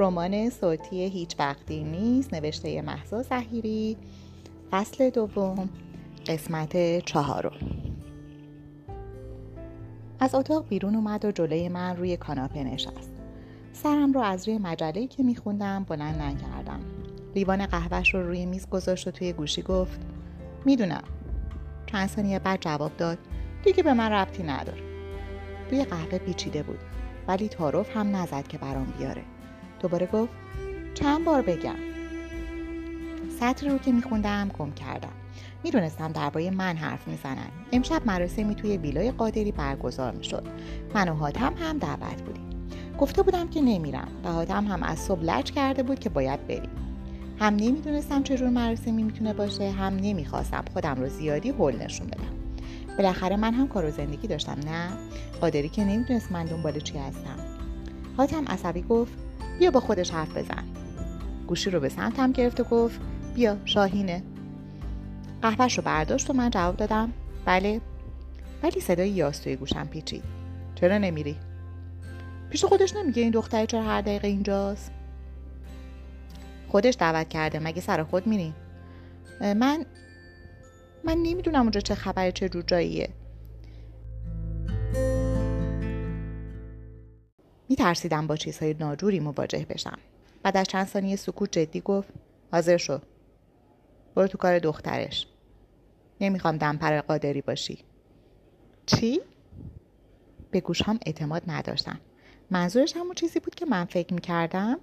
رمان صوتی هیچ وقتی نیست نوشته محسا زهیری فصل دوم قسمت چهارم. از اتاق بیرون اومد و جلوی من روی کاناپه نشست. سرم رو از روی مجله‌ای که میخوندم بلند نکردم. لیوان قهوهش رو روی میز گذاشت و توی گوشی گفت می‌دونم. چند ثانیه بعد جواب داد دیگه به من ربطی نداره. روی قهوه پیچیده بود ولی تعارف هم نزد که برام بیاره. دوباره گفت چند بار بگم. سطر رو که میخوندم گم کردم. می‌دونستم درباره من حرف می‌زنن. امشب مراسمی توی ویلای قادری برگزار می‌شد. من و حاتم هم دعوت بودیم. گفته بودم که نمیرم و حاتم هم از صبح لج کرده بود که باید بریم. هم نمی‌دونستم چه جور مراسمی می‌تونه باشه هم نمی‌خواستم خودم رو زیادی هول نشون بدم. بالاخره من هم کار و زندگی داشتم نه؟ قادری که نمی‌دونست من دنبال چی هستم. حاتم عصبی گفت بیا با خودش حرف بزن. گوشی رو به سمتم گرفت و گفت بیا شاهینه. قهوهش رو برداشت و من جواب دادم بله. ولی صدای یاس توی گوشم پیچید. چرا نمیری؟ پیش خودش نمیگه این دختری چرا هر دقیقه اینجاست. خودش دعوت کرده مگه سر خود میری من من نمی‌دونم اونجا چه خبره چه جور جاییه. میترسیدم با چیزهای ناجوری مواجه بشم. بعد از چند ثانیه سکوت جدی گفت حاضر شو. برو تو کار دخترش. نمی‌خوام دمپر قادری باشی. چی؟ به گوشام اعتماد نداشتم. منظورش همون چیزی بود که من فکر می‌کردم؟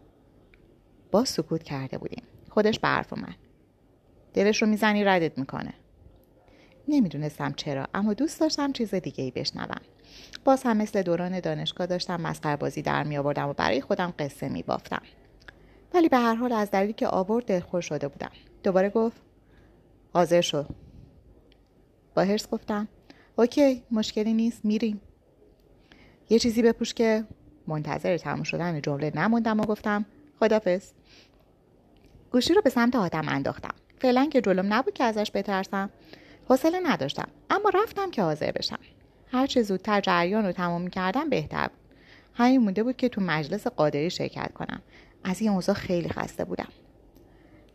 با سکوت کرده بودیم. خودش برف اومد. دلش رو می‌زنی ردت می‌کنه. نمی‌دونستم چرا اما دوست داشتم چیز دیگه ای بشنوم. باز هم مثل دوران دانشگاه داشتم مسخره بازی در می آوردم و برای خودم قصه می بافتم. ولی به هر حال از دلیلی که آورد دلخور شده بودم. دوباره گفت حاضر شو. با هرس گفتم اوکی مشکلی نیست میریم. یه چیزی بپوش که منتظر تموم شدن جمله نموندم و گفتم خدافز گوشی رو به سمت آدم انداختم. فعلا که جلوم نبود که ازش بترسم حوصله نداشتم. اما رفتم که حاضر بشم. هر چه زودتر جریان رو تمام کردم بهتر بود. همین مونده بود که تو مجلس قادری شرکت کنم. از این اوضاع خیلی خسته بودم.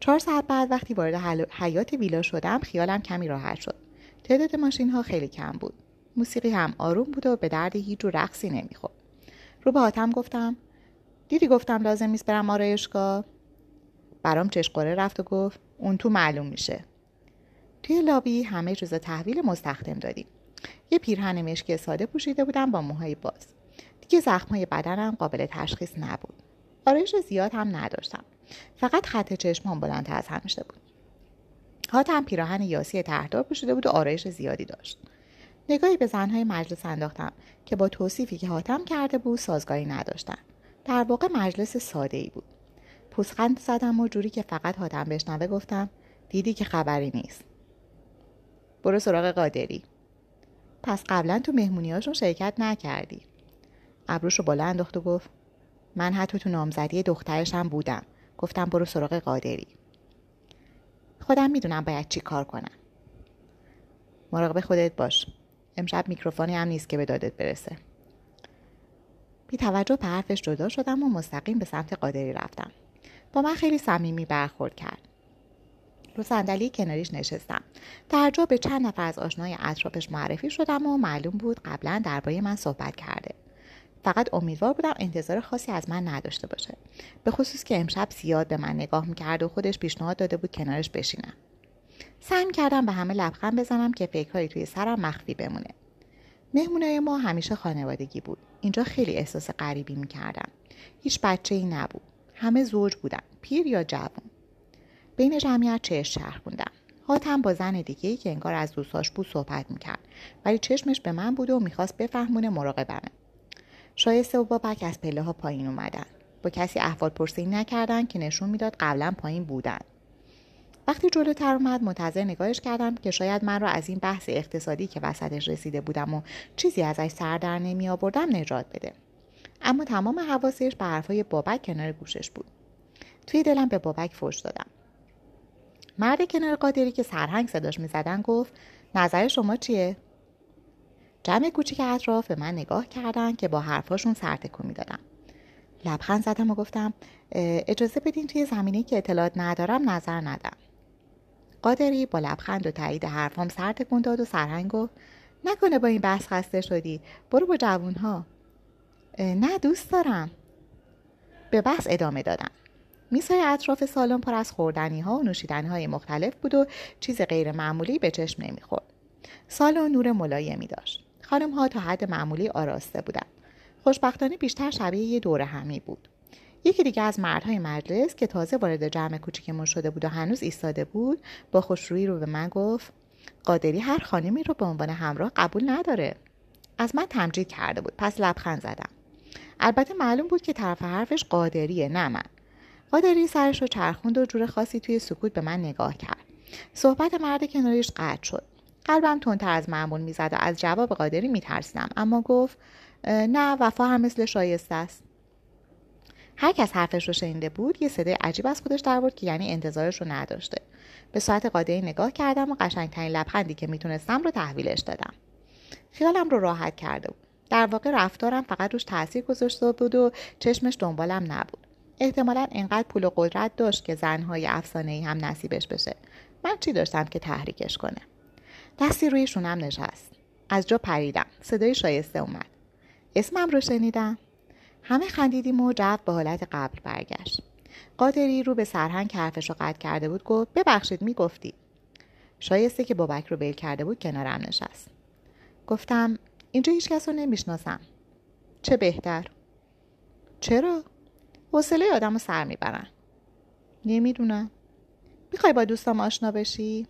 چهار ساعت بعد وقتی وارد حیات ویلا شدم خیالم کمی راحت شد. تعداد ماشین ها خیلی کم بود. موسیقی هم آروم بود و به درد هیچ رقصی نمی‌خورد. رو به آتم گفتم دیدی گفتم لازم نیست برم آرایشگاه؟ برام چشقاره رفت و گفت اون تو معلوم میشه. توی لابی همه روز تحویل مستخدم دادیم. یه پیرهن مشکی ساده پوشیده بودم با موهای باز. دیگه زخمای بدنم قابل تشخیص نبود. آرایش زیاد هم نداشتم. فقط خط چشمام بلند از همیشه بود. هاتم پیراهن یاسی تهدار پوشیده بود و آرایش زیادی داشت. نگاهی به زنهای مجلس انداختم که با توصیفی که حاتم کرده بود سازگاری نداشتن. در واقع مجلس ساده ای بود. پوسخند زدم و جوری که فقط حاتم بشنوه گفتم دیدی که خبری نیست. برو سراغ قادری. پس قبلا تو مهمونیاشون شرکت نکردی. ابروش رو بالا انداخت و گفت من حتی تو نامزدی دخترشم بودم. گفتم برو سراغ قادری. خودم می‌دونم باید چی کار کنم. مراقب خودت باش. امشب میکروفونی هم نیست که به دادت برسه. بی توجه به حرفش جدا شدم و مستقیم به سمت قادری رفتم. با من خیلی صمیمی برخورد کرد. رو صندلی کناریش نشستم. در به چند نفر از آشنای اطرافش معرفی شدم و معلوم بود قبلا درباره من صحبت کرده. فقط امیدوار بودم انتظار خاصی از من نداشته باشه. به خصوص که امشب زیاد به من نگاه می‌کرد و خودش پیشنهاد داده بود کنارش بشینم. سعی کردم به همه لبخند بزنم که فکرهایی توی سرم مخفی بمونه. مهمونای ما همیشه خانوادگی بود. اینجا خیلی احساس غریبی می‌کردم. هیچ بچه ای نبود. همه زوج بودن. پیر یا جوان. بین جمعیت چشم چرخوندم هاتم با زن دیگه که انگار از دوستاش بود صحبت می‌کرد. ولی چشمش به من بود و می‌خواست بفهمونه مراقبمه. شایسته و بابک از پله ها پایین اومدن. با کسی احوال پرسی نکردن که نشون می‌داد قبلا پایین بودن. وقتی جلوتر اومد منتظر نگاهش کردم که شاید من را از این بحث اقتصادی که وسطش رسیده بودم و چیزی ازش سر در نمی آوردم نجات بده. اما تمام حواسش به حرفهای بابک کنار گوشش بود. توی دلم به بابک فوش دادم. مرد کنار قادری که سرهنگ صداش می‌زدن گفت نظر شما چیه؟ جمع کوچیک اطراف به من نگاه کردن که با حرفاشون سرتکو می‌دادم. لبخند زدم و گفتم اجازه بدین توی زمینه که اطلاعات ندارم نظر ندم. قادری با لبخند و تایید حرفام سر تکون داد و سرهنگ گفت نکنه با این بحث خسته شدی. برو با جوونها. نه دوست دارم. به بحث ادامه دادم. میسای اطراف سالن پر از خوردنی ها و نوشیدنی های مختلف بود و چیز غیر معمولی به چشم نمی‌خورد. سالن نور ملایمی داشت. خانم ها تا حد معمولی آراسته بودند. خوشبختانه بیشتر شبیه یه دور همی بود. یکی دیگه از مردهای مجلس که تازه وارد جمع کوچیکمون شده بود و هنوز ایستاده بود با خوشرویی رو به من گفت قادری هر خانمی رو به عنوان همراه قبول نداره از من تمجید کرده بود پس لبخند زدم البته معلوم بود که طرف حرفش قادریه نه من قادری سرش رو چرخوند و جور خاصی توی سکوت به من نگاه کرد. صحبت مرد کناریش قطع شد. قلبم تندتر از معمول می‌زد و از جواب قادری میترسیدم. اما گفت نه وفا هم مثل شایسته است. هر کس حرفش رو شنیده بود یه صدای عجیب از خودش در بود که یعنی انتظارش رو نداشته. به ساعت قادری نگاه کردم و قشنگترین لبخندی که می‌تونستم رو تحویلش دادم. خیالم رو راحت کرده بود. در واقع رفتارم فقط روش تاثیر گذاشته بود و چشمش دنبالم نبود. احتمالا انقدر پول و قدرت داشت که زنهای افسانه ای هم نصیبش بشه. من چی داشتم که تحریکش کنه دستی روی شونم نشست. از جا پریدم. صدای شایسته اومد. اسمم رو شنیدم؟ همه خندیدیم و جو به حالت قبل برگشت. قادری رو به سرهنگ حرفش رو قطع کرده بود گفت ببخشید می‌گفتی. شایسته که بابک رو بیل کرده بود کنارم نشست. گفتم اینجا هیچ کس رو نمی‌شناسم. چه بهتر؟ چرا؟ حوصله آدم رو سر می‌برن. نمی‌دونم. می‌خوای با دوستام آشنا بشی؟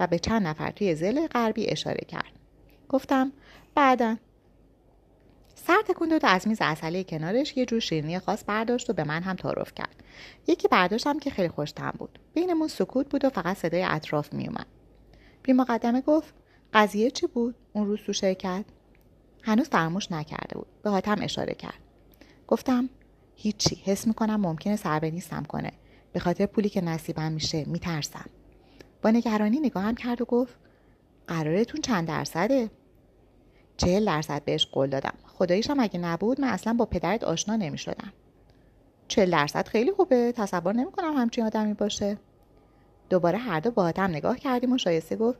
و به چند نفر توی زل غربی اشاره کرد. گفتم بعدا. سر تکون داد از میز اصله کنارش یه جور شیرینی خاص برداشت و به من هم تعارف کرد. یکی برداشتم که خیلی خوشتم بود. بینمون سکوت بود و فقط صدای اطراف میومد بی مقدمه گفت قضیه چی بود؟ اون روز تو شرکت؟ هنوز فراموش نکرده بود. به حاتم اشاره کرد. گفتم هیچی. حس می‌کنم ممکنه سر نیستم کنه. به خاطر پولی که نصیبم میشه میترسم. با نگرانی نگاهم کرد و گفت قرارتون چند درصده؟ چهل درصد بهش قول دادم. خداییشم اگه نبود من اصلا با پدرت آشنا نمی‌شدم. چهل درصد خیلی خوبه. تصور نمی‌کنم همچین آدمی باشه. دوباره هر دو با هم نگاه کردیم و شایسته گفت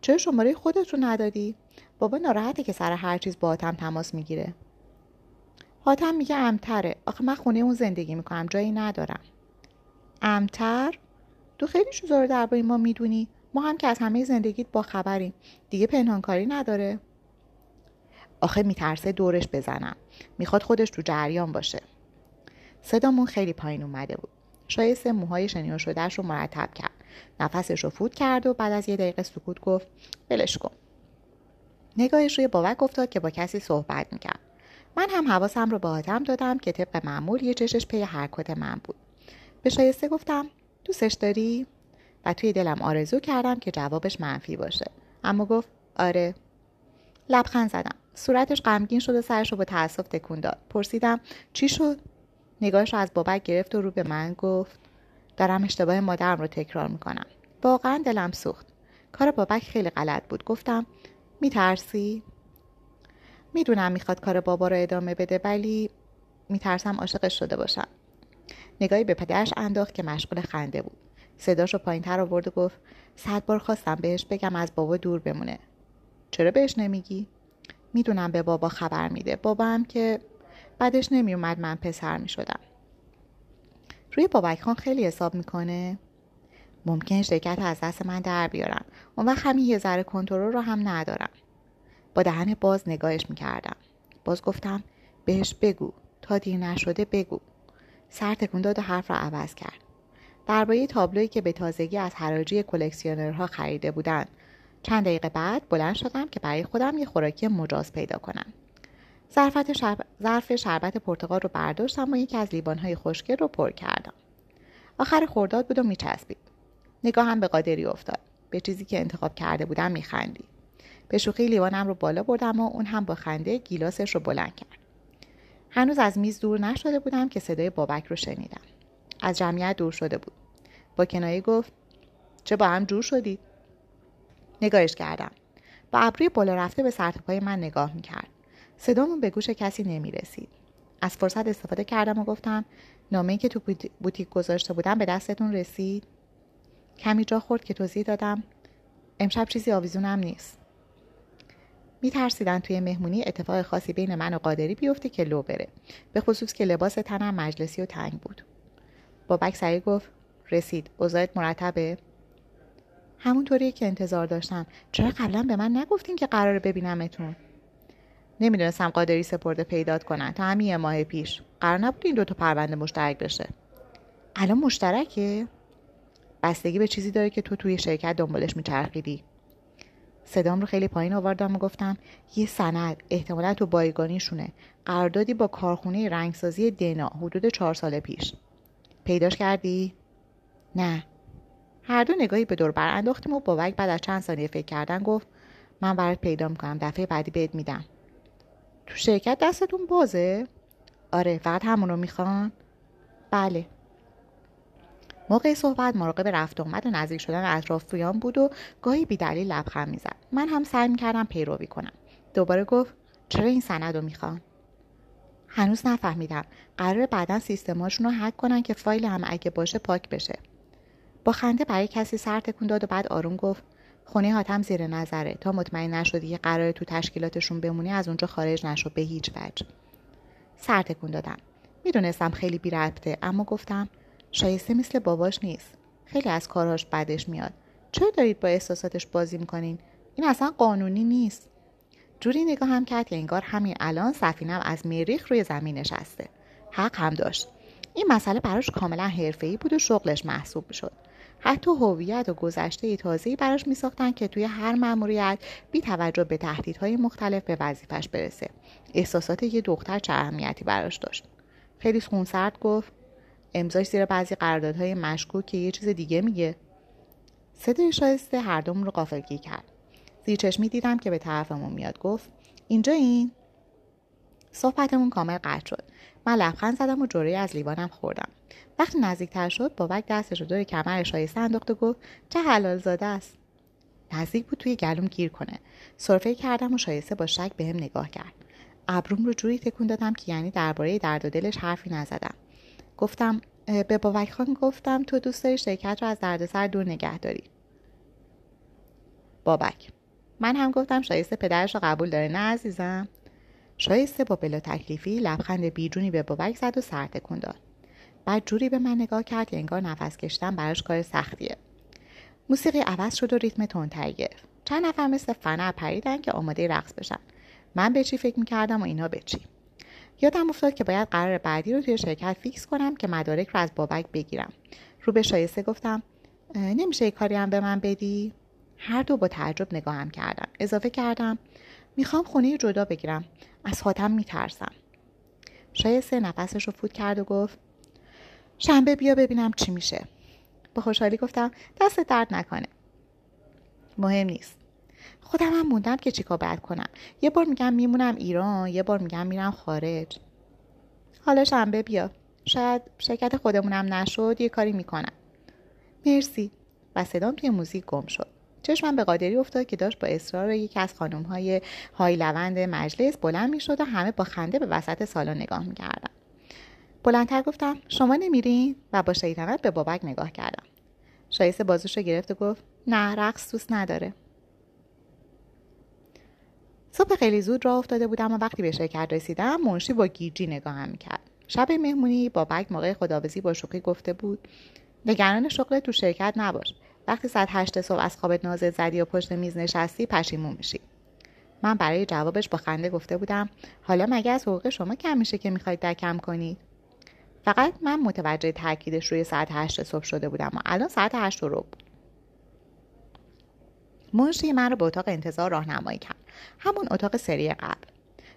چرا شماره خودت رو ندادی؟ بابا ناراحته که سر هر چیز با تماس می‌گیره. حاتم میگه امتره. آخه من خونه اون زندگی می‌کنم جایی ندارم. امتر؟ تو خیلی چیزا رو درباره ما می‌دونی. ما هم که از همه زندگیت با خبریم. دیگه پنهانکاری نداره. آخه میترسه دورش بزنم. می‌خواد خودش تو جریان باشه. صدامون خیلی پایین اومده بود. شایسته موهای شنیو شدهش رو مرتب کرد. نفسش رو فوت کرد و بعد از یه دقیقه سکوت گفت ولش کن. نگاهش روی بابک افتاد که با کسی صحبت می‌کرد. من هم حواسم رو به آدم دادم که طبق معمول یه چشش پی حرکت من بود. به شایسته گفتم دوستش داری؟ و توی دلم آرزو کردم که جوابش منفی باشه. اما گفت آره. لبخند زدم. صورتش غمگین شد و سرش رو با تاسف تکون داد. پرسیدم چی شد؟ نگاهش رو از بابک گرفت و رو به من گفت دارم اشتباه مادرم رو تکرار می‌کنم. واقعا دلم سوخت. کار بابک خیلی غلط بود. گفتم میترسی؟ می‌دونم می‌خواد کار بابا رو ادامه بده ولی میترسم عاشقش شده باشم. نگاهی به پدرش انداخت که مشغول خنده بود. صداش رو پایینتر آورد و گفت صد بار خواستم بهش بگم از بابا دور بمونه. چرا بهش نمیگی؟ می‌دونم به بابا خبر میده. بابا هم که بعدش نمیومد من پسر می‌شدم. روی بابک خان خیلی حساب می‌کنه؟ ممکن شرکت از دست من در بیارم. اون وقت همین یه ذره کنترل رو هم ندارم. با دهن باز نگاهش می‌کردم. باز گفتم بهش بگو تا دیر نشده بگو. سر تکون داد و حرف را عوض کرد. درباره تابلویی که به تازگی از حراجی کلکسیونرها خریده بودند چند دقیقه بعد بلند شدم که برای خودم یه خوراکی مجاز پیدا کنم. ظرف شربت پرتقال رو برداشتم و یکی از لیوانهای خوشگل رو پر کردم. آخر خورداد بود و میچسبید. نگاهم به قادری افتاد. به چیزی که انتخاب کرده بودم میخندی به شوخی لیوانم رو بالا بردم و اون هم با خنده گیلاسش رو بلند کرد. هنوز از میز دور نشده بودم که صدای بابک رو شنیدم. از جمعیت دور شده بود. با کنایه گفت چه با هم جور شدید نگاهش کردم. با ابروی بالا رفته به سرتپای من نگاه می‌کرد. صدامون به گوش کسی نمی رسید. از فرصت استفاده کردم و گفتم نامه که تو بوتیک گذاشته بودم به دستتون رسید؟ کمی جا خورد که توضیح دادم. امشب چیزی آویزونم نیست. میترسیدن توی مهمونی اتفاق خاصی بین من و قادری بیفته که لو بره. به خصوص که لباس تنم مجلسی و تنگ بود. بابک سریع گفت رسید. اوضاعت مرتبه؟ همونطوری که انتظار داشتم. چرا قبلا به من نگفتین که قراره ببینمتون؟ نمی‌دونستم قادری سپرده پیدات کنن. تا همین یه ماه پیش. قرار نبود این دوتا پرونده مشترک بشه. الان مشترکه؟ بستگی به چیزی داره که تو توی شرکت دنبالش میچرخیدی. صدام رو خیلی پایین آوردم و گفتم یه سند احتمالا تو بایگانیشونه. قراردادی با کارخونه رنگسازی دنا حدود چهار سال پیش. پیداش کردی؟ نه. هر دو نگاهی به دور بر انداختیم و بابک بعد از چند ثانیه فکر کردن گفت من برات پیدا می‌کنم دفعه بعدی بهت میدم. تو شرکت دستتون بازه؟ آره فقط همون رو می‌خوان؟ بله. موقع صحبت مراقب رفت آمد و نزدیک شدن اطرافیان بود و گاهی بیدلیل لبخند می‌زد. من هم سعی می‌کردم پیروی کنم. دوباره گفت چرا این سند رو می‌خوان؟ هنوز نفهمیدم. قرار بعدا سیستماشون رو هک کنن که فایل هم اگه باشه پاک بشه. با خنده برای کسی سر تکون داد و بعد آروم گفت خونه حاتم زیر نظره. تا مطمئن نشدی که قرار تو تشکیلاتشون بمونی از اونجا خارج نشو به هیچ وجه. سر تکون دادم. می‌دونستم خیلی بی اما گفتم شایسته مثل باباش نیست. خیلی از کارهاش بدش میاد. چرا دارید با احساساتش بازی می‌کنین؟ این اصلا قانونی نیست. جوری نگاه هم کرد که انگار همین الان سفینم از مریخ روی زمین نشسته. حق هم داشت. این مسئله براش کاملا حرفه‌ای بود و شغلش محسوب شد. حتی هویت و گذشته تازه‌ای براش میساختن که توی هر مأموریت بی توجه به تهدیدهای مختلف به وظیفش برسه. احساسات یه دختر چه اهمیتی براش داشت. خیلی خونسرد گفت امضاش زیر بعضی قراردادهای مشکوک که یه چیز دیگه میگه. صدای شایسته هر دوم رو قافلگی کرد. زیر چشمی دیدم که به طرفمون میاد. گفت اینجا این؟ صحبتمون کامل قطع شد. من لبخند زدم و جوری از لیوانم خوردم. وقتی نزدیکتر شد بابک دستش رو دور کمر شایسته انداخت و گفت چه حلال زاده است. نزدیک بود توی گلوم گیر کنه. سرفه کردم و شایسته با شک بهم نگاه کرد. ابروم رو جوری تکون دادم که یعنی درباره درد و دلش حرفی نزدم. گفتم به بابک خان گفتم تو دوست داری شرکت رو از دردسر دور نگه داری. بابک. من هم گفتم شایسته پدرش رو قبول داره نه عزیزم؟ شایسته با بلا تکلیفی لبخند بیجونی به بابک زد و سر تکون داد. بعد جوری به من نگاه کرد که انگار نفس کشتن براش کار سختیه. موسیقی عوض شد و ریتم تندتری گرفت. چند نفر مثل فنر پریدن که آماده رقص بشن. من به چی فکر می‌کردم و اینا به چی؟ یادم افتاد که باید قرار بعدی رو توی شرکت فیکس کنم که مدارک رو از بابک بگیرم. رو به شایسته گفتم نمیشه یه کاری هم به من بدی؟ هر دو با تعجب نگاهم کردم اضافه کردم می‌خوام خونه جدا بگیرم از خاتم میترسم. شایسته نفسش رو فوت کرد و گفت شنبه بیا ببینم چی میشه. با خوشحالی گفتم دست درد نکنه. مهم نیست. خودم هم موندم که چیکار باید کنم. یه بار میگم میمونم ایران یه بار میگم میرم خارج. حالا شنبه بیا. شاید شرکت خودمونم نشد یه کاری می‌کنم. مرسی. و صدام توی موزیک گم شد. چشمم به قادری افتاد که داشت با اصرار یکی از خانم های لوند مجلس بلند می‌شد و همه با خنده به وسط سالن نگاه می‌کردن. بلندتر گفتم شما نمیرین؟ و با شیطنت به بابک نگاه کردم. شایسته بازوش رو گرفت و گفت نه رقص دوست نداره. صبح خیلی زود راه افتاده بودم و وقتی به شرکت رسیدم منشی با گیجی نگاهم می‌کرد. شب مهمونی بابک موقع خداوزی با شوخی گفته بود نگران شغل تو شرکت نباش. وقتی ساعت هشت صبح از خوابت نازه زدی و پشت میز نشستی پشیمون میشی. من برای جوابش با خنده گفته بودم حالا مگه از حقوق شما کم میشه که می‌خواید دکم کنید؟ فقط من متوجه تاکیدش روی ساعت هشت صبح شده بودم و الان ساعت هشت رو بود منشی من رو به اتاق انتظار راهنمایی کرد. همون اتاق سری قبل.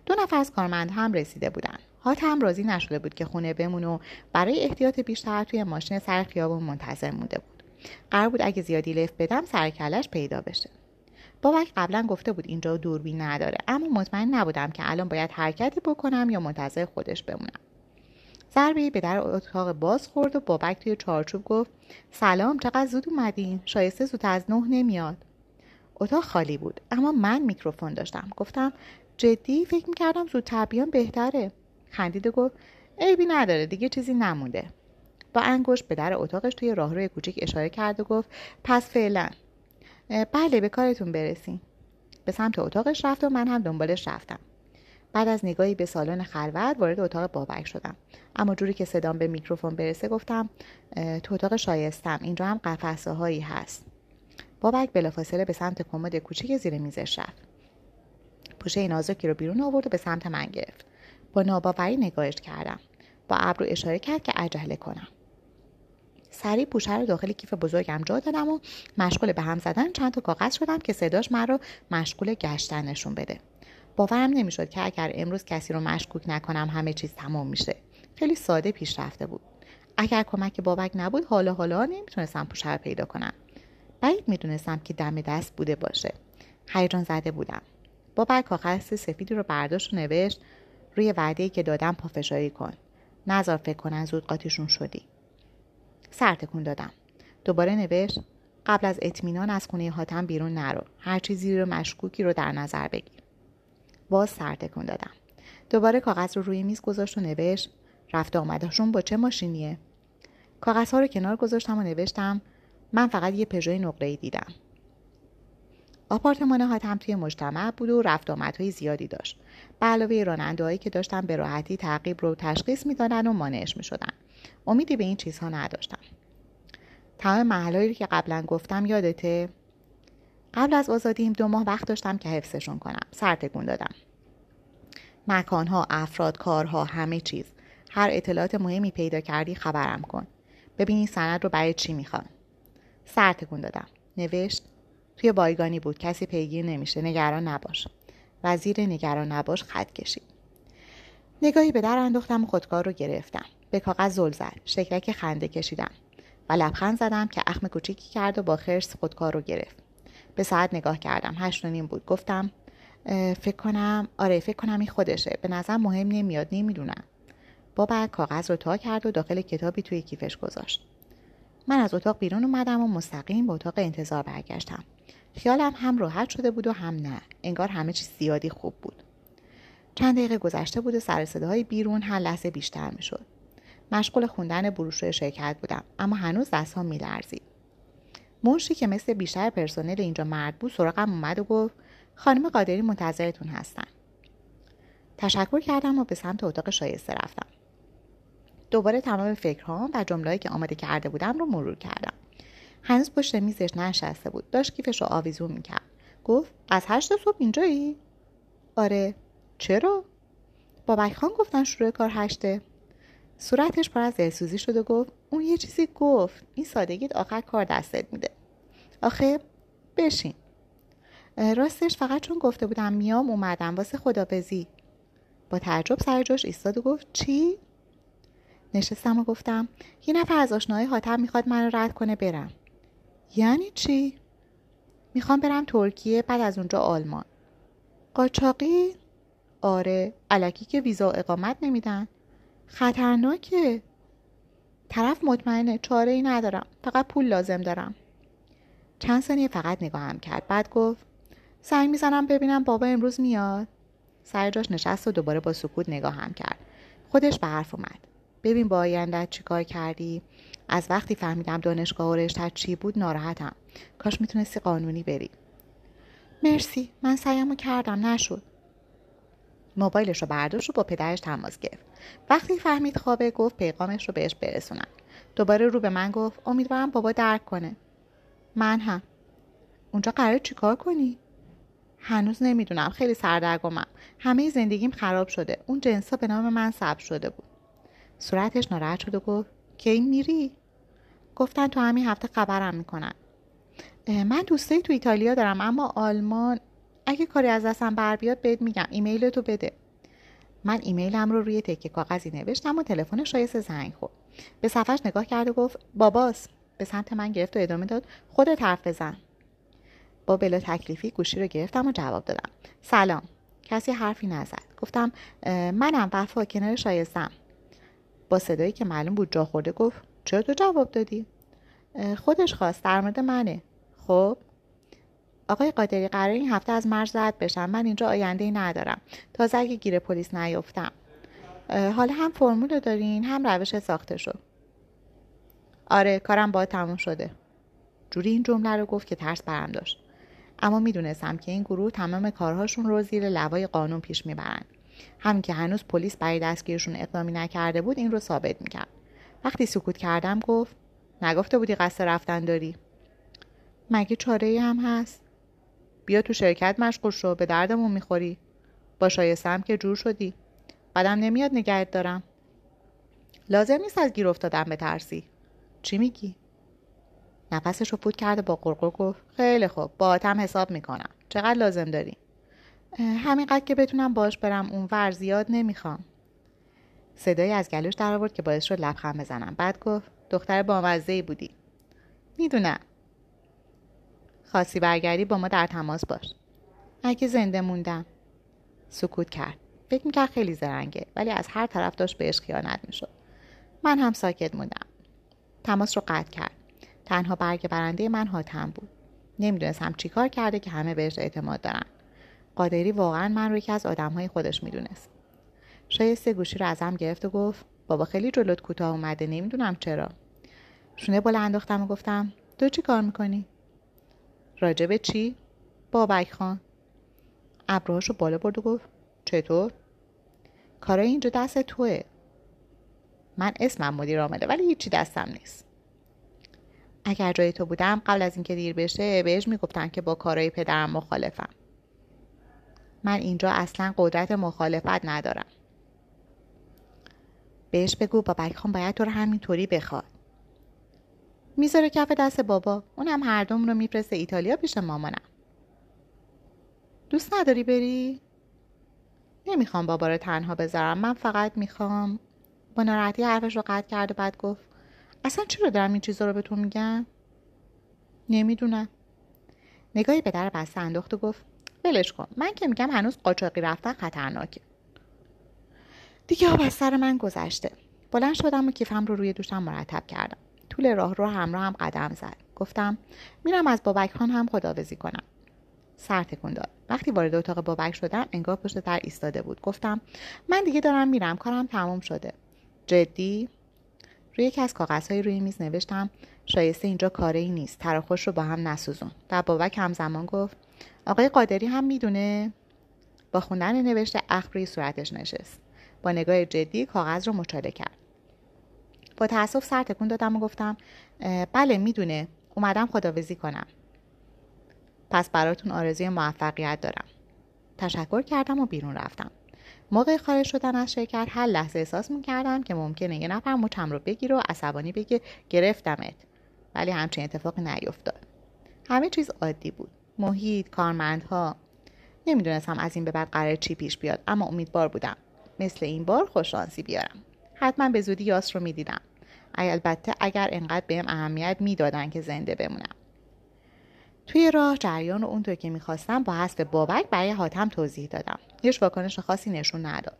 دو نفر از کارمند هم رسیده بودن. هات هم راضی نشده بود که خونه بمون و برای احتیاط بیشتر توی ماشین سر خیابون منتظر مونده بود. قرار بود اگه زیادی لفت بدم سرکلش پیدا بشه. بابک قبلا گفته بود اینجا دوربین نداره اما مطمئن نبودم که الان باید حرکتی بکنم یا منتظر خودش بمونم. ضربه به در اتاق باز خورد و بابک توی چارچوب گفت سلام چقدر زود اومدین؟ شایسته زود از نه نمیاد. اتاق خالی بود. اما من میکروفون داشتم. گفتم جدی؟ فکر می‌کردم زود بیان بهتره. خندید و گفت عیبی نداره دیگه چیزی نمونده. با انگشت به در اتاقش توی راهروی کوچیک اشاره کرد و گفت پس فعلا. بله به کارتون برسیم. به سمت اتاقش رفت و من هم دنبالش رفتم. بعد از نگاهی به سالن خلوت وارد اتاق بابک شدم. اما جوری که صدام به میکروفون برسه گفتم تو اتاق شایستم. اینجا هم قفسه هایی هست. بابک بلافاصله به سمت کمد کوچیک زیر میزش رفت پوشه نازکی رو بیرون آورد و به سمت من گرفت. با ناباوری نگاهش کردم. با ابرو اشاره کرد که عجله کنم. سریع پوشه رو داخل کیف بزرگم جا دادم و مشغول به هم زدن چند تا کاغذ شدم که صداش من رو مشغول گشتن نشون بده. باورم نمی‌شد که اگر امروز کسی رو مشکوک نکنم همه چیز تمام میشه. خیلی ساده پیش رفته بود. اگر کمک بابک نبود حالا حالا نمی‌تونستم پوشه رو پیدا کنم. بعید می‌دونستم که دم دست بوده باشه. هیجان زده بودم. بابک کاغذ سفیدی رو برداشت و نوشت روی وعده که دادم پافشاری کن. نظر فکر کنن زود قاطیشون شدی. سر تکون دادم. دوباره نوشت قبل از اطمینان از خونه حاتم بیرون نرو. هر چیزی رو مشکوکی رو در نظر بگیر. باز سر تکون دادم. دوباره کاغذ رو روی میز گذاشت و نوشت رفت آمدشون با چه ماشینیه؟ کاغذها رو کنار گذاشتم و نوشتم من فقط یه پژوی نقره‌ای دیدم. آپارتمان حاتم توی مجتمع بود و رفت آمدهای زیادی داشت. به علاوه رانندههایی که داشتن به راحتی تعقیب رو تشخیص می‌دادن و مانعش می‌شدن. امیدی به این چیزها نداشتم. تمام محلهایی که قبلا گفتم یادته؟ قبل از آزادیم دو ماه وقت داشتم که حفظشون کنم. سر تکون دادم. مکانها افراد کارها همه چیز. هر اطلاعات مهمی پیدا کردی خبرم کن. ببینی سند رو برای چی می‌خوام. سر تکون دادم. نوشت توی بایگانی بود کسی پیگیر نمیشه نگران نباش. وزیر نگران نباش خط کشید. نگاهی به در انداختم و خودکار رو گرفتم. به کاغذ زل زد. شکلک خنده کشیدم و لبخند زدم که اخم کوچیکی کرد و با خرس خودکار رو گرفت. به ساعت نگاه کردم. هشت و نیم بود. گفتم فکر کنم آره فکر کنم این خودشه. به نظر مهم نمیاد. نمی‌دونم. بابا کاغذ رو تا کرد و داخل کتابی توی کیفش گذاشت. من از اتاق بیرون اومدم و مستقیم به اتاق انتظار برگشتم. خیالم هم راحت شده بود و هم نه. انگار همه چیز زیادی خوب بود. چند دقیقه گذشته بود و سر صداهای بیرون هر لحظه بیشتر می‌شد. مشغول خوندن بروشور شرکت بودم اما هنوز دستهام میلرزید. منشی که مثل بیشتر پرسنل اینجا مرد بود سراغم اومد و گفت خانم قادری منتظرتون هستن. تشکر کردم و به سمت اتاق شایسته رفتم. دوباره تمام فکرهام و جملهایی که آماده کرده بودم رو مرور کردم. هنوز پشت میزش ننشسته بود. داشت کیفش رو آویزون می‌کرد. گفت از هشت صبح اینجایی؟ آره. چرا؟ بابک خان گفتن شروع کار هشته. صورتش پر از دلسوزی شد و گفت اون یه چیزی گفت. این سادگیت آخر کار دستت میده. آخه بشین. راستش فقط چون گفته بودم میام اومدم. واسه خدافزی با تعجب سر جاش ایستاد و گفت چی؟ نشستم و گفتم یه نفر از آشناهای حاتم می‌خواد منو رد کنه برم. یعنی چی؟ می‌خوام برم ترکیه بعد از اونجا آلمان. قاچاقی؟ آره علکی که ویزا اقامت نمیدن. خطرناکه. طرف مطمئنه چاره ای ندارم فقط پول لازم دارم. چند ثانیه فقط نگاهم کرد بعد گفت سعی می‌زنم ببینم بابا امروز میاد. سر جاش نشست و دوباره با سکوت نگاهم کرد. خودش به حرف اومد. ببین با آیندت چیکار کردی. از وقتی فهمیدم دانشگاه و رشتت چی بود ناراحتم. کاش می‌تونستی قانونی بری. مرسی. من سعیمو کردم. نشد. موبایلش رو برداشت و با پدرش تماس گرفت. وقتی فهمید خوابه گفت پیغامش رو بهش برسونم. دوباره رو به من گفت امیدوارم بابا درک کنه. من هم. اونجا قرار چیکار کنی؟ هنوز نمی‌دونم. خیلی سردرگمم. همه زندگیم خراب شده. اون جنسا به نام من ثبت شده بود. صورتش ناراحت شد و گفت کی میری؟ گفتن تو همین هفته خبرم می‌کنن. من دوستایی تو ایتالیا دارم اما آلمان اگه کاری از دستم بر بیاد بهت میگم ایمیل تو بده. من ایمیلم رو روی تکه کاغذی نوشتم و تلفن شایسته زنگ خورد. به صفحش نگاه کرد و گفت باباس. به سمت من گرفت و ادامه داد خودت حرف بزن. با بلا تکلیفی گوشی رو گرفتم و جواب دادم. سلام. کسی حرفی نزد. گفتم منم وفا کنار شایستم. با صدایی که معلوم بود جا خورده گفت چرا تو جواب دادی؟ خودش خواست در مورد منه. خب؟ آقای قادری قرار این هفته از مرز رد بشم. من اینجا آینده ای ندارم. تازه اگه گیر پلیس نیفتم. حالا هم فرمول دارین هم روش ساخته شد. آره کارم با تموم شده. جوری این جمله رو گفت که ترس برم داشت. اما می‌دونستم که این گروه تمام کارهاشون رو زیر لوای قانون پیش می‌برند همین که هنوز پلیس برای دستگیرشون اقدامی نکرده بود این رو ثابت می‌کرد. وقتی سکوت کردم گفت نگفته بودی قصد رفتن داری؟ مگه چاره هم هست؟ بیا تو شرکت مشغول شو به دردمون می‌خوری. با شایستم که جور شدی. بعدم نمیاد نگهت دارم. لازم نیست از گیر به ترسی چی میگی؟ نفسش رو فوت کرده با قرقر گفت خیلی خوب با حساب می‌کنم. چقدر لازم داری؟ همینقدر که بتونم باش برم اونور زیاد نمی‌خوام. صدایی از گلوش در آورد که باعث شد لبخند بزنم. بعد گفت دختر بامزه بودی. می‌دونم. خاصی برگردی با ما در تماس باش. اگه زنده موندم. سکوت کرد. فکر می‌کرد خیلی زرنگه ولی از هر طرف داشت بهش خیانت می‌شد. من هم ساکت موندم. تماس رو قطع کرد. تنها برگ برنده من حاتم بود. نمی‌دونستم چیکار کرده که همه بهش اعتماد دارن. قادری واقعا من رو یکی از آدمهای خودش می‌دونست. شایسته گوشی رو ازم گرفت و گفت بابا خیلی جلوت کوتاه اومده نمی‌دونم چرا. شونه بالا انداختم و گفتم تو چی کار می‌کنی؟ راجب چی؟ بابک خان. ابروهاشو بالا برد و گفت چطور؟ کارای اینجا دست توه. من اسمم مدیر عامله ولی هیچی دستم نیست. اگر جای تو بودم قبل از اینکه دیر بشه بهش می‌گفتن که با کارهای پدرم مخالفم. من اینجا اصلا قدرت مخالفت ندارم. بهش بگو بابک خان باید تو رو همینطوری بخواد. می‌ذاره کف دست بابا. اونم هر دوم رو میفرسته ایتالیا پیش مامانم. دوست نداری بری؟ نمی‌خوام بابا رو تنها بذارم. من فقط می‌خوام با ناراحتی حرفش رو قطع کرد و بعد گفت اصلا چرا دارم این چیزا رو به تو میگم؟ نمی‌دونم. نگاهی به در بسته انداخت و گفت ولش کن. من که میگم هنوز قاچاقی رفتن خطرناکه. دیگه آب از سر من گذشته. بلند شدم و کیفم رو روی دوشم مرتب کردم. طول راه رو همراه هم قدم زد. گفتم میرم از بابک خان هم خداوزی کنم. سر تکون داد. وقتی وارد اتاق بابک شدم انگار پشت در ایستاده بود. گفتم من دیگه دارم میرم. کارم تموم شده. جدی؟ روی یکی از کاغذهای روی میز نوشتم شایسته اینجا کاری ای نیست. تراخوش رو با هم نسوزون. و بابک همزمان گفت آقای قادری هم می‌دونه با خوندن نوشته اخ روی صورتش نشست. با نگاه جدی کاغذ رو مچاله کرد. با تاسف سر تکون دادم و گفتم بله می‌دونه. اومدم خداوزی کنم. پس براتون آرزوی موفقیت دارم. تشکر کردم و بیرون رفتم. موقع خارج شدن از شرکت هر لحظه احساس می‌کردم که ممکنه یه نفر مچم رو بگیره و عصبانی بگه گرفتمت. ولی همچین اتفاقی نیفتاد. همه چیز عادی بود. محیط کارمندها. نمی‌دونستم از این به بعد قرار چی پیش بیاد اما امیدوار بودم مثل این بار خوششانسی بیارم. حتما به زودی یاس رو می‌دیدم. البته اگر انقدر بهم اهمیت می‌دادن که زنده بمونم. توی راه جریان رو اونطور که می‌خواستم با حذف بابک برای حاتم توضیح دادم. هیچ واکنش خاصی نشون نداد.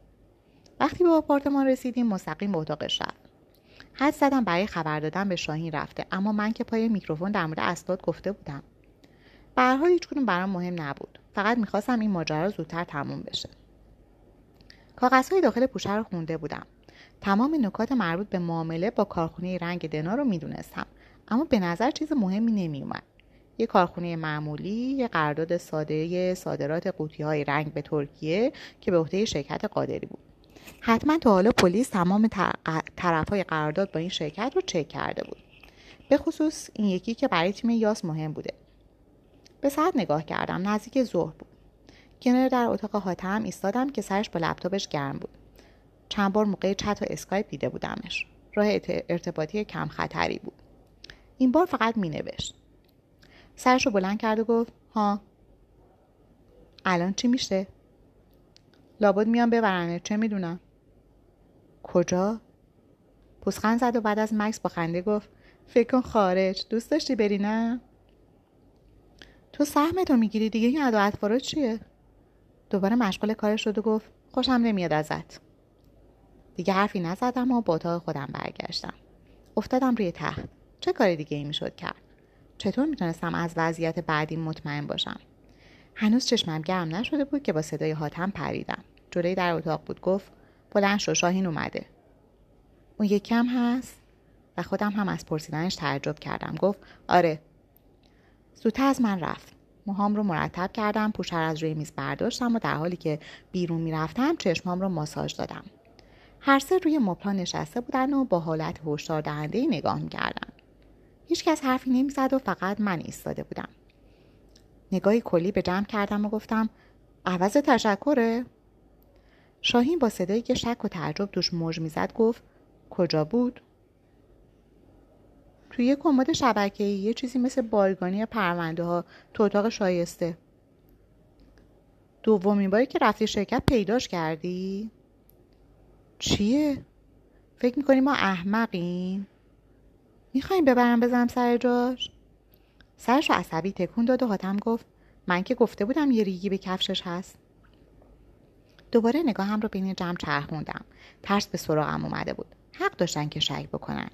وقتی به آپارتمان رسیدیم مستقیم به اتاقش رفت حد زدم برای خبر دادن به شاهین رفته اما من که پای میکروفون در مورد اسناد گفته بودم. به هر حال برام مهم نبود. فقط می‌خواستم این ماجرا زودتر تموم بشه. کاغذهای داخل پوشه رو خونده بودم. تمام نکات مربوط به معامله با کارخونه رنگ دنا رو می‌دونستم. اما به نظر چیز مهمی نمیومد یه کارخونه معمولی یه قرارداد ساده صادرات قوطی های رنگ به ترکیه که به عهده شرکت قادری بود. حتما تا حالا پلیس تمام طرف های قرارداد با این شرکت رو چک کرده بود. به خصوص این یکی که برای تیم یاس مهم بوده. به ساعت نگاه کردم نزدیک ظهر بود. کنار در اتاق حاتم ایستادم که سرش با لپتاپش گرم بود. چند بار موقع چت و اسکایپ دیده بودمش. راه ارتباطی کم خطری بود. این بار فقط می نوشت. سرش رو بلند کرد و گفت ها الان چی میشه؟ لابد میان ببرنه چه می‌دونم؟ کجا؟ پوسخند زد و بعد از مکس با خنده گفت فکر کن خارج دوست داشتی بری نه؟ تو سهمتو می‌گیری دیگه این ادا چیه؟ دوباره مشغول کارش شد و گفت خوشم نمیاد ازت. دیگه حرفی نزدم و با اتاق خودم برگشتم. افتادم روی تخت چه کار دیگه ای می‌شد کرد؟ چطور می‌تونستم از وضعیت بعدی مطمئن باشم؟ هنوز چشمم گرم نشده بود که با صدای حاتم پریدم. جلوی در اتاق بود. گفت بلند شو شاهین اومده. اون یکی هم هست؟ و خودم هم از پرسیدنش تعجب کردم. گفت آره زودتر از من رفت. موهام رو مرتب کردم پوشر از روی میز برداشتم و در حالی که بیرون می‌رفتم چشمام رو ماساژ دادم. هر سه روی مبلا نشسته بودن و با حالت هشدار دهنده نگاه می‌کردن هیچکس حرفی نمی‌زد و فقط من ایستاده بودم. نگاهی کلی به جمع کردم و گفتم عوض تشکره؟ شاهین با صدایی که شک و تعجب توش موج می‌زد گفت کجا بود؟ توی یه کمد شبکه‌ای یه چیزی مثل بایگانی پرونده ها تو اتاق شایسته دومین باری که رفتی شرکت پیداش کردی؟ چیه؟ فکر می‌کنی ما احمقیم؟ می‌خوایم ببرم بزنم سر جاش؟ سرش عصبی تکون داد و حاتم گفت من که گفته بودم یه ریگی به کفشش هست دوباره نگاهم رو بین جمع چرخوندم ترس به سراغم اومده بود حق داشتن که شک بکنن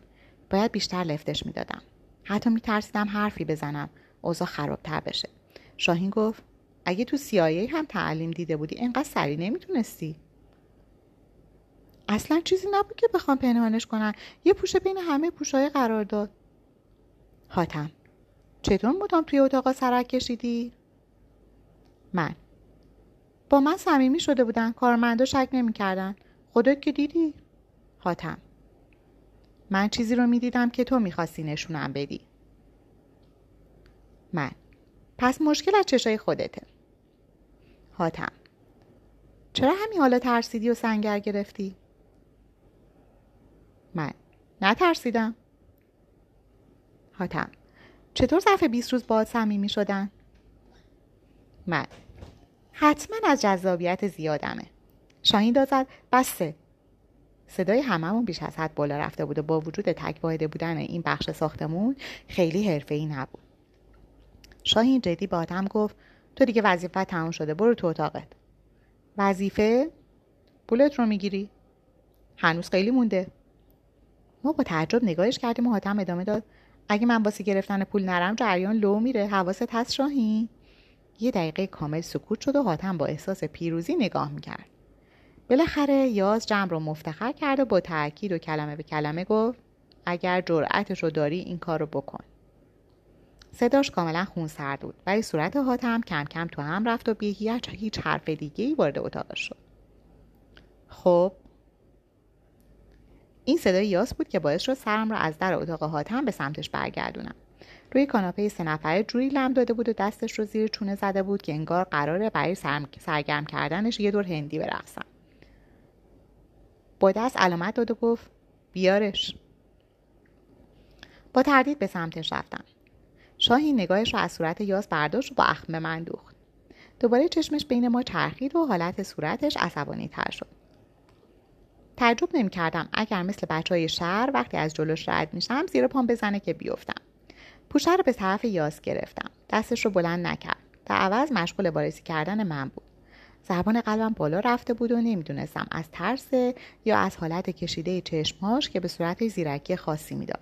باید بیشتر لفتش می‌دادم. حتی میترسیدم حرفی بزنم. اوضاع خرابتر بشه. شاهین گفت اگه تو سیایی هم تعلیم دیده بودی انقدر سری نمی‌تونستی. اصلا چیزی نبود که بخوام پنهانش کنن یه پوشه بین همه پوشای قرار داد. حاتم چطور مدام توی اتاق سرک کشیدی؟ من. با من صمیمی شده بودن. کارمندا شک نمی‌کردن. خودت که دیدی؟ حاتم من چیزی رو می‌دیدم که تو می‌خواستی نشونم بدی. من. پس مشکل از چشای خودته. حاتم. چرا همین حالا ترسیدی و سنگر گرفتی؟ من. نترسیدم. حاتم. چطور ظرف 20 روز باید صمیمی شدن؟ من. حتما از جذابیت زیادمه. شاهین دازد بسته صدای هممون بیش از حد بالا رفته بود و با وجود تک واحده بودن این بخش ساختمون خیلی حرفه‌ای نبود. شاهین جدی با آدم گفت تو دیگه وظیفه تموم شده برو تو اتاقت. وظیفه؟ پولت رو می‌گیری. هنوز خیلی مونده. ما با تعجب نگاهش کردیم و حاتم ادامه داد اگه من واسه گرفتن پول نرم جریان لو میره. حواست هست شاهین. یه دقیقه کامل سکوت شد و حاتم با احساس پیروزی نگاه می‌کرد. بالاخره یاز جمع رو مفتخر کرد و با تاکید و کلمه به کلمه گفت اگر جرأتش رو داری این کار رو بکن. صداش کاملا خون سرد بود ولی صورت حاتم کم کم تو هم رفت و بی هیچ حرف دیگه ای وارد اتاقش شد. خب. این صدای یاس بود که باعث شد سرم را از در اتاق حاتم به سمتش برگردونم. روی کاناپه سه نفره جوری لم داده بود و دستش رو زیر چونه زده بود که انگار قراره برای سرگرم کردنش یه دور هندی برقصم. با دست علامت داد و گفت بیارش. با تردید به سمتش رفتم. شاهی نگاهش رو از صورت یاس برداشت و با اخم من دوخت. دوباره چشمش بین ما چرخید و حالت صورتش عصبانی تر شد. تعجب نمی کردم اگر مثل بچه های شهر وقتی از جلوش رد میشم زیر پام بزنه که بیفتم. پوشه رو به طرف یاس گرفتم. دستش رو بلند نکرد. در عوض مشغول بارسی کردن من بود. زبان قلبم بالا رفته بود و نمی‌دونستم از ترس یا از حالت کشیده چشمهاش که به صورت زیرکی خاصی می‌داد.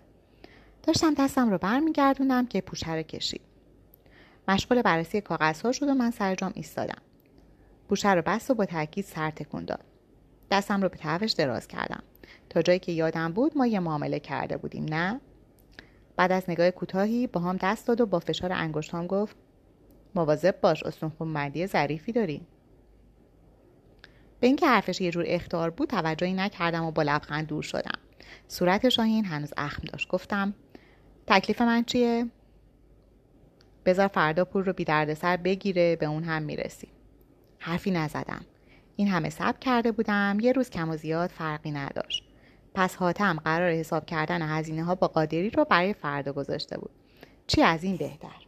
داشتم دستم رو برمیگردوندم که پوشه رو کشید. مشغول بررسی کاغذها شد و من سر جام ایستادم. پوشه رو بست و با تاکید سر تکون داد. دستم رو به طرفش دراز کردم. تا جایی که یادم بود ما یه معامله کرده بودیم نه؟ بعد از نگاه کوتاهی با هم دست داد و با فشار انگشتام گفت مواظب باش استخون مردی ظریفی داری. به اینکه حرفش یه جور اختار بود توجهی نکردم و با لبخند دور شدم. صورت شاهین هنوز اخم داشت. گفتم تکلیف من چیه؟ بذار فردا پول رو بی سر بگیره به اون هم می‌رسی. حرفی نزدم. این همه صبر کرده بودم. یه روز کم و زیاد فرقی نداشت. پس حاتم قرار حساب کردن هزینه ها با قادری رو برای فردا گذاشته بود. چی از این بهتر؟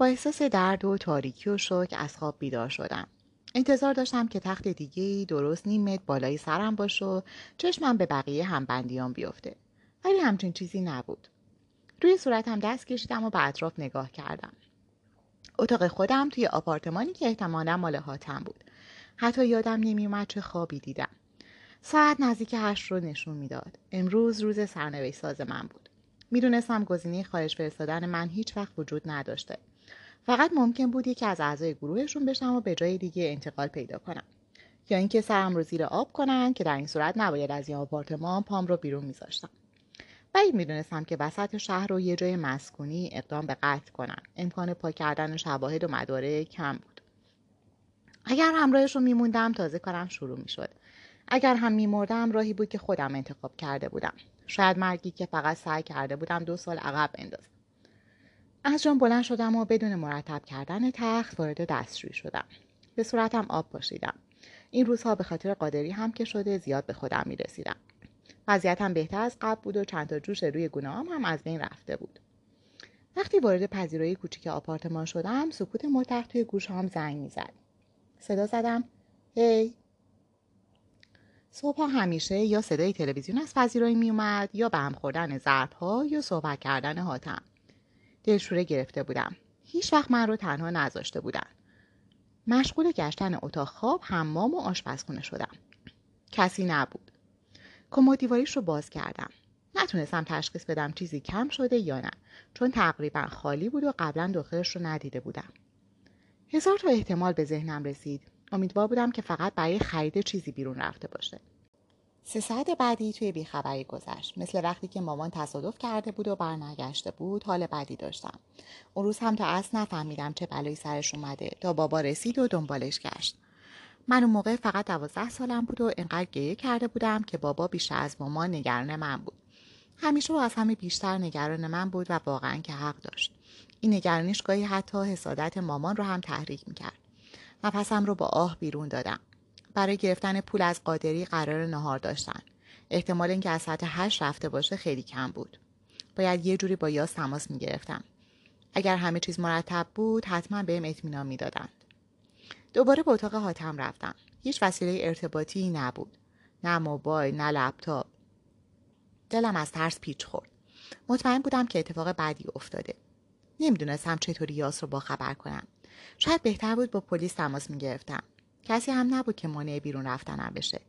با احساس درد و تاریکی و شوک از خواب بیدار شدم. انتظار داشتم که تخت دیگه درست نیم بالای سرم باشه و چشمم به بقیه همبندیان بیفته. ولی همچین چیزی نبود. روی صورتم دست کشیدم و به اطراف نگاه کردم. اتاق خودم توی آپارتمانی که احتمالا مال حاتم بود. حتی یادم نمیومد چه خوابی دیدم. ساعت نزدیک هشت رو نشون می‌داد. امروز روز سرنوشت ساز من بود. می‌دونستم گزینه خارج فرستادن من هیچ وقت وجود نداشته. فقط ممکن بود یکی از اعضای گروهشون بشم و به جای دیگه انتقال پیدا کنم یا اینکه سرم رو زیر آب کنن که در این صورت نباید از این آپارتمان پام رو بیرون میذاشتم. بعید می‌دونستم که وسط شهر رو یه جای مسکونی اقدام به قطع کنن. امکان پاک کردن شواهد و مداره کم بود. اگر همراهش رو میموندم تازه کارم شروع می‌شد. اگر هم میمردم راهی بود که خودم انتخاب کرده بودم. شاید مرگی که فقط سعی کرده بودم دو سال عقب بندازم. از جان بلند شدم و بدون مرتب کردن تخت وارد دستشویی شدم. به صورتم آب پاشیدم. این روزها به خاطر قادری هم که شده زیاد به خودم می رسیدم. وضعیتم بهتر از قبل بود و چند تا جوش روی گناهام هم از بین رفته بود. وقتی وارد پذیرایی کوچیک آپارتمان شدم سکوت مطلق توی گوشهام زنگ می‌زد. صدا زدم هی؟ صبح همیشه یا صدای تلویزیون از پذیرایی میومد یا به هم خوردن ظرفها یا صحبت کردن حاتم. دلشوره گرفته بودم. هیچ وقت من رو تنها نذاشته بودن. مشغول گشتن اتاق خواب حمام و آشپزخونه شدم. کسی نبود. کمد رو باز کردم. نتونستم تشخیص بدم چیزی کم شده یا نه چون تقریبا خالی بود و قبلا داخلش رو ندیده بودم. هزار تا احتمال به ذهنم رسید. امیدوار بودم که فقط برای خرید چیزی بیرون رفته باشه. سه ساعت بعدی توی بیخبری گذشت. مثل وقتی که مامان تصادف کرده بود و برنگشته بود حال بدی داشتم. اون روز هم تا اصل نفهمیدم چه بلایی سرش اومده. تا بابا رسید و دنبالش گشت. من اون موقع فقط دوازده سالم بود و انقدر گریه کرده بودم که بابا بیشتر از مامان نگران من بود. همیشه و از همه بیشتر نگران من بود و واقعا که حق داشت. این نگرانیش گاهی حتی حسادت مامان رو هم تحریک می‌کرد. نفسم رو با آه بیرون دادم. برای گرفتن پول از قادری قرار نهار داشتن. احتمال اینکه از ساعت هشت رفته باشه خیلی کم بود. باید یه جوری با یاس تماس می‌گرفتم اگر همه چیز مرتب بود حتما بهم اطمینان می‌دادند. دوباره به اتاق حاتم رفتم. هیچ وسیله ارتباطی نبود. نه موبایل نه لپتاپ. دلم از ترس پیچ خورد. مطمئن بودم که اتفاق بعدی افتاده. نمی‌دونستم چطوری یاس رو با خبر کنم. شاید بهتر بود با پلیس تماس می‌گرفتم. کسی هم نبود که مانع بیرون رفتنم بشه.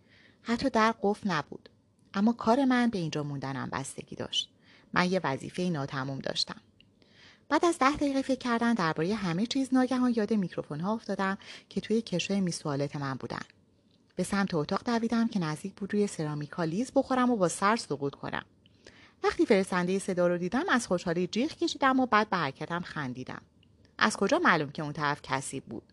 حتی در قفل نبود. اما کار من به اینجا موندنم بستگی داشت. من یه وظیفه ناتموم داشتم. بعد از ده دقیقه فکر کردن درباره همه چیز ناگهان یاد میکروفون ها افتادم که توی کشوی میسوالت من بودن. به سمت اتاق دویدم که نزدیک بود روی سرامیکا لیز بخورم و با سر سقوط کنم. وقتی فرستنده صدا رو دیدم از خوشحالی جیغ کشیدم و بعد به خندیدم. از کجا معلوم که اون طرف کسی بود؟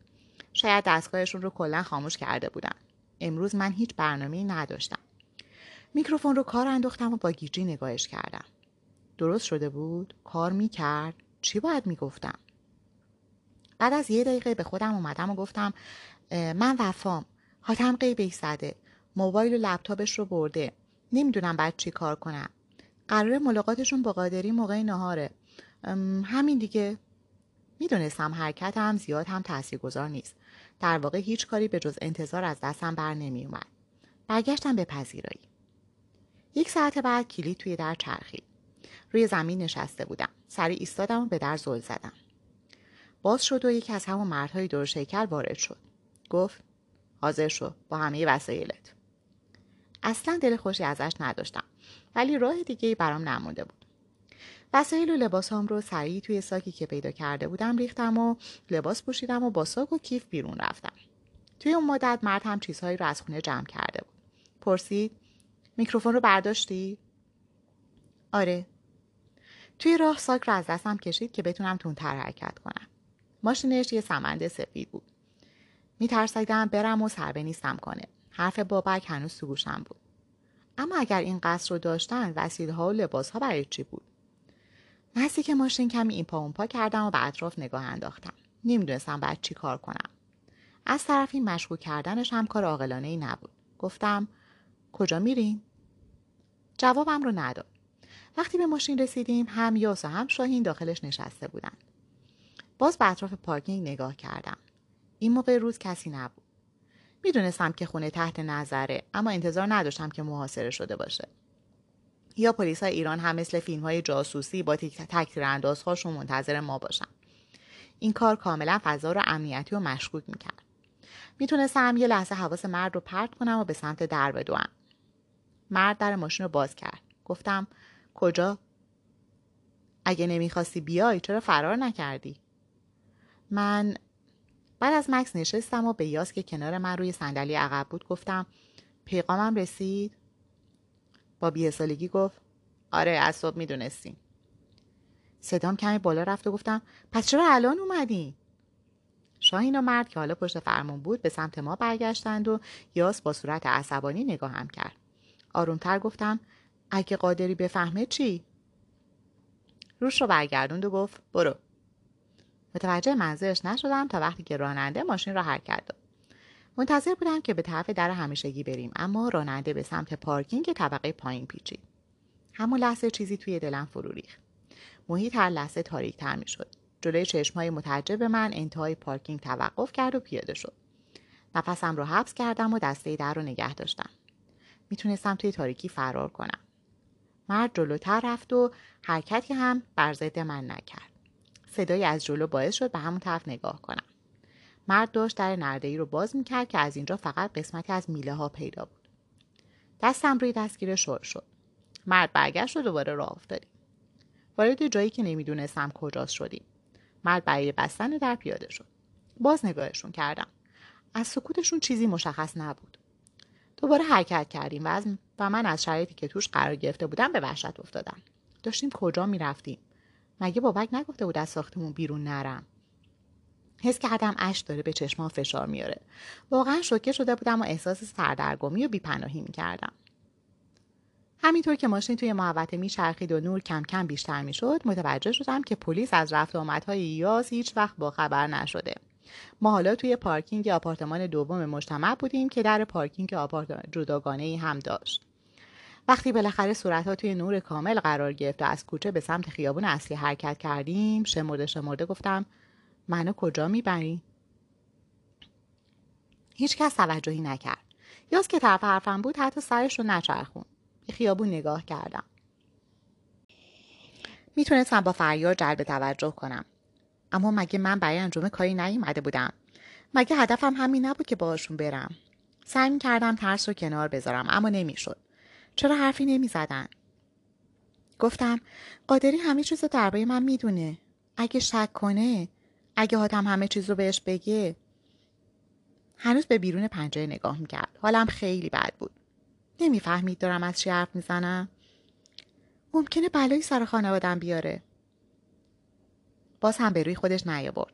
شاید دستگاهشون رو کلا خاموش کرده بودن. امروز من هیچ برنامه‌ای نداشتم. میکروفون رو کار انداختم و با گیجی نگاهش کردم. درست شده بود؟ کار می‌کرد؟ چی باید می‌گفتم؟ بعد از یه دقیقه به خودم اومدم و گفتم من وفام. حاتم قیبش زده. موبایل و لپتاپش رو برده. نمی‌دونم بعد چی کار کنم. قرار ملاقاتشون با قادری موقع نهاره. همین دیگه. می‌دونستم حرکتم زیاد هم تاثیرگذار نیست. در واقع هیچ کاری به جز انتظار از دستم بر نمی اومد. برگشتم به پذیرایی. یک ساعت بعد کلید توی در چرخید. روی زمین نشسته بودم. سری ایستادم و به در زل زدم. باز شد و یکی از همون مردهای دور شیکل وارد شد. گفت حاضر شو با همه وسایلت. اصلا دل خوشی ازش نداشتم ولی راه دیگه برام نمونده بود. وسایل و لباسام رو سریع توی ساکی که پیدا کرده بودم ریختم و لباس پوشیدم و با ساک و کیف بیرون رفتم. توی اون مدت مرد هم چیزهایی رو از خونه جمع کرده بود. پرسید میکروفون رو برداشتی؟ آره. توی راه ساک رو از دستم کشید که بتونم تونتر حرکت کنم. ماشینش یه سمند سفید بود. میترسیدم برم و سر نیستم کنه. حرف بابک هنوز تو گوشم بود. اما اگر این قصر رو داشتن وسیله ها و لباس ها برای چی بود؟ که ماشین کمی این پا اون پا کردم و به اطراف نگاه انداختم. نمی‌دونستم بعد چی کار کنم. از طرفی مشغول کردنش هم کار عاقلانه ای نبود. گفتم کجا میریم جوابم رو نداد. وقتی به ماشین رسیدیم هم یاس و هم شاهین داخلش نشسته بودند. باز به اطراف پارکینگ نگاه کردم. این موقع روز کسی نبود. می‌دونستم که خونه تحت نظره اما انتظار نداشتم که محاصره شده باشه. یا پلیس ایران هم مثل فیلم های جاسوسی با تکتیر اندازهاشون منتظر ما باشن. این کار کاملا فضا رو امنیتی و مشکوک می‌کرد. می‌تونستم یه لحظه حواس مرد رو پرت کنم و به سمت در بدوم. مرد در ماشین رو باز کرد. گفتم کجا؟ اگه نمی‌خواستی بیای چرا فرار نکردی؟ من بعد از مکس نشستم و به یاس که کنار من روی صندلی عقب بود گفتم پیغامم رسید؟ با بیحسالگی گفت آره از صبح می‌دونستیم. صدام کمی بالا رفت و گفتم پس چرا الان اومدین؟ شاهین و مرد که حالا پشت فرمون بود به سمت ما برگشتند و یاس با صورت عصبانی نگاهم کرد. آرومتر گفتم اگه قادری بفهمه چی؟ روش رو برگردوند و گفت برو. متوجه منظرش نشدم تا وقتی که راننده ماشین را حرکت داد. منتظر بودم که به طرف در همیشگی بریم اما راننده به سمت پارکینگ طبقه پایین پیچید. همون لحظه چیزی توی دلم فرو ریخت. محیط هر لحظه تاریکتر می‌شد. جلوی چشمهای متعجب من انتهای پارکینگ توقف کرد و پیاده شد. نفسم رو حبس کردم و دسته در رو نگه داشتم. می‌تونستم توی تاریکی فرار کنم. مرد جلوتر رفت و حرکتی هم بر ضد من نکرد. صدایی از جلو باعث شد به همون طرف نگاه کنم. مرد داشت در نرده ای رو باز می‌کرد که از اینجا فقط قسمتی از میله ها پیدا بود. دستم روی دستگیر شور شد. مرد برگشت و دوباره راه افتادیم. وارد جایی که نمی‌دونستم کجاست شدیم. مرد برای بستن در پیاده شد. باز نگاهشون کردم. از سکوتشون چیزی مشخص نبود. دوباره حرکت کردیم و, از و من از شرایطی که توش قرار گرفته بودم به وحشت افتادم. داشتیم کجا می‌رفتیم؟ مگه بابک نگفته بود از ساختمون بیرون نرم؟ حس کردم اش داره به چشمان فشار میاره. واقعا شوکه شده بودم و احساس سردرگمی و بیپناهی می‌کردم. همینطور که ماشین توی محوطه میچرخید و نور کم کم بیشتر می‌شد متوجه شدم که پلیس از رفت آمدهای یاز هیچ وقت با خبر نشده. ما حالا توی پارکینگ آپارتمان دوم مجتمع بودیم که در پارکینگ آپارتمان جداگانه ای هم داشت. وقتی بالاخره صورتها توی نور کامل قرار گرفت و از کوچه به سمت خیابون اصلی حرکت کردیم شمرده شمرده گفتم منو کجا می‌بری؟ هیچکس توجهی نکرد. یاز که طرف حرفم بود حتی سرش رو نچرخون به خیابون نگاه کردم. می‌تونستم با فریاد جلب توجه کنم. اما مگه من برای انجام کاری نیومده بودم؟ مگه هدفم همین نبود که باهاشون برم؟ سعی کردم ترس رو کنار بذارم اما نمی‌شد. چرا حرفی نمی‌زدن؟ گفتم قادری همه چیز رو درباره من می‌دونه. اگه شک کنه اگه حاتم همه چیز رو بهش بگه هنوز به بیرون پنجره نگاه می‌کرد. حالم خیلی بد بود. نمی‌فهمید دارم از چی حرف می‌زنم. ممکنه بلایی سر خانوادم بیاره. باز هم به روی خودش نیاورد.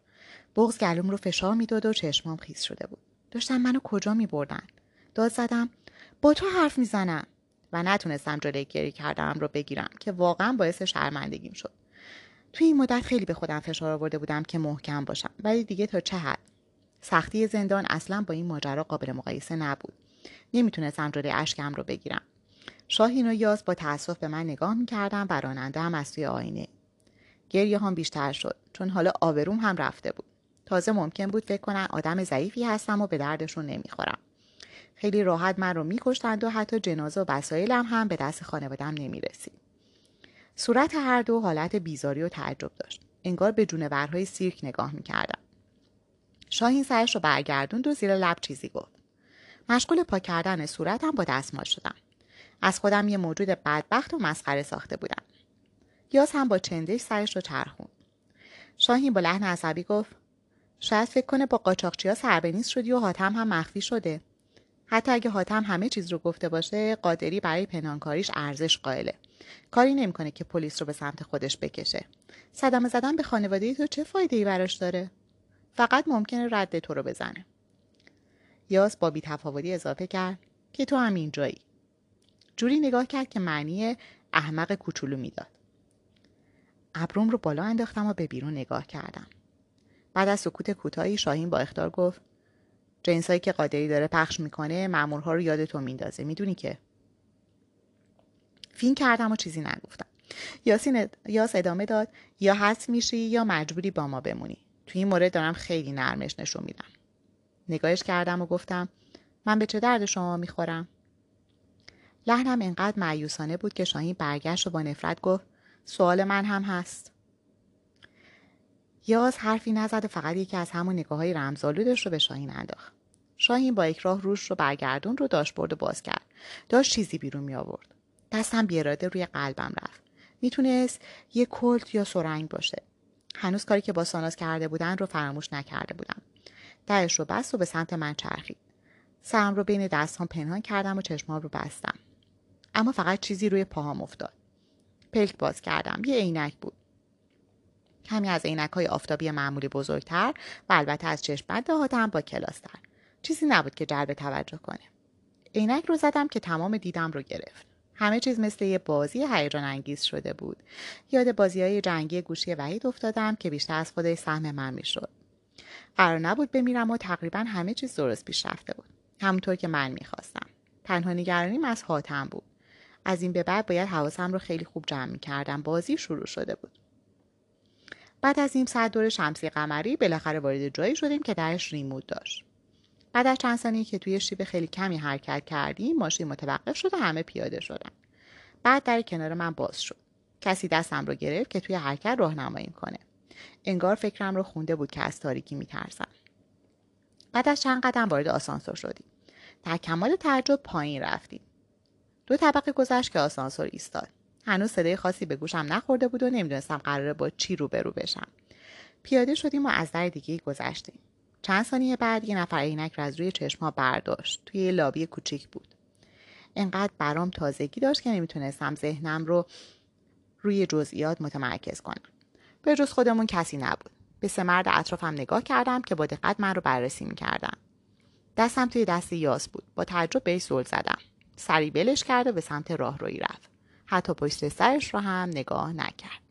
بغز گلوم رو فشار می‌داد و چشمام خیس شده بود. داشتم منو کجا میبردن؟ داد زدم با تو حرف می‌زنم. و نتونستم جلوی گری کردم رو بگیرم که واقعا باعث شرمندگیم شد. توی این مدت خیلی به خودم فشار آورده بودم که محکم باشم. ولی دیگه تا چه حد؟ سختی زندان اصلا با این ماجرا قابل مقایسه نبود. نمی‌تونستم جلوی اشکم رو بگیرم. شاهین و یاز با تاسف به من نگاه می‌کردم و راننده هم از توی آینه. گریه هم بیشتر شد چون حالا آبروم هم رفته بود. تازه ممکن بود فکر کنن آدم ضعیفی هستم و به دردشون نمی‌خورم. خیلی راحت من رو میکشتند و حتی جنازه و وسایلم هم به دست خانوادم نمی‌رسید. صورت هر دو حالت بیزاری و تعجب داشت. انگار به جونورهای سیرک نگاه می‌کردم. شاهین سرش رو برگردوند و زیر لب چیزی گفت. مشغول پا کردن صورتم با دستمال شدم. از خودم یه موجود بدبخت و مسخره ساخته بودم. یاز هم با چندش سرش رو چرخون شاهین با لحن عصبی گفت شاید فکر کنه با قاچاقچی ها سربنیز شدی و حاتم هم مخفی شده. حتی اگه حاتم همه چیز رو گفته باشه قادری برای پنهانکاریش ارزش قائله. کاری نمی‌کنه که پلیس رو به سمت خودش بکشه. صدمه زدن به خانواده تو چه فایده ای براش داره؟ فقط ممکنه رد تو رو بزنه. یاس با بیتفاوتی اضافه کرد که تو هم اینجایی. جوری نگاه کرد که معنی احمق کوچولو می‌داد. ابروم رو بالا انداختم و به بیرون نگاه کردم. بعد از سکوت کوتاهی شاهین با اختار گفت جنسایی که قادری داره پخش می‌کنه مامورها رو یاد تو میندازه. می‌دونی که؟ فین کردم و چیزی نگفتم. یاسین یاس ادامه داد یا هست میشی یا مجبوری با ما بمونی. تو این مورد دارم خیلی نرمش نشون میدم. نگاهش کردم و گفتم من به چه درد شما می‌خورم؟ لحنم انقدر معیوسانه بود که شاهین برگشت و با نفرت گفت سوال من هم هست. یاز حرفی نزد و فقط یکی از همون نگاه های رمزالودش رو به شاهین انداخت. شاهین با اکراه روش رو برگردون رو داشبورد و باز کرد. داشت چیزی بیرون می آورد دستم بیاراده روی قلبم رفت. می‌تونست یه کلت یا سرنگ باشه. هنوز کاری که با ساناز کرده بودن رو فراموش نکرده بودم. درش رو بست و به سمت من چرخید. سرم رو بین دستام پنهان کردم و چشمام رو بستم. اما فقط چیزی روی پاهام افتاد. پلک باز کردم. یه عینک بود. کمی از عینک های آفتابی معمولی بزرگتر و البته از چشم بند هم با کلاستر. چیزی نبود که جلب توجه کنه. عینک رو زدم که تمام دیدم رو گرفت. همه چیز مثل یه بازی هیجان انگیز شده بود. یاد بازی های جنگی گوشی وحید افتادم که بیشتر از خودش سهم من می‌شد. قرار نبود بمیرم و تقریبا همه چیز درست پیش رفته بود. همونطور که من می‌خواستم. تنها نگرانیم از حاتم بود. از این به بعد باید حواسم رو خیلی خوب جمع می‌کردم. بازی شروع شده بود. بعد از این ساعت دور شمسی قمری بالاخره وارد جایی شدیم که درش ریموت داشت. بعد از چند ثانیه که توی شیب خیلی کمی حرکت کردیم ماشین متوقف شد و همه پیاده شدن. بعد در کنار من باز شد. کسی دستم رو گرفت که توی حرکت راهنمایی کنه. انگار فکرم رو خونده بود که از تاریکی میترسم. بعد از چند قدم وارد آسانسور شدیم. در کمال تعجب پایین رفتیم. دو طبقه گذشت که آسانسور ایستاد. هنوز صدای خاصی به گوشم نخورده بود و نمی‌دونستم قراره با چی روبرو بشم. پیاده شدیم و از در دیگه گذشتیم. چند ثانیه بعد یه نفر عینک را از روی چشمها برداشت. توی یه لابی کوچیک بود. انقدر برام تازگی داشت که نمی‌تونستم ذهنم رو روی جزئیات متمرکز کنم. به جز خودمون کسی نبود. به سه مرد اطرافم نگاه کردم که با دقت من رو بررسی می‌کردم دستم توی دست یاس بود. با تعجب بهش زل زدم. سری بلش کرد و به سمت راهرویی رفت. حتی پشت سرش را هم نگاه نکرد.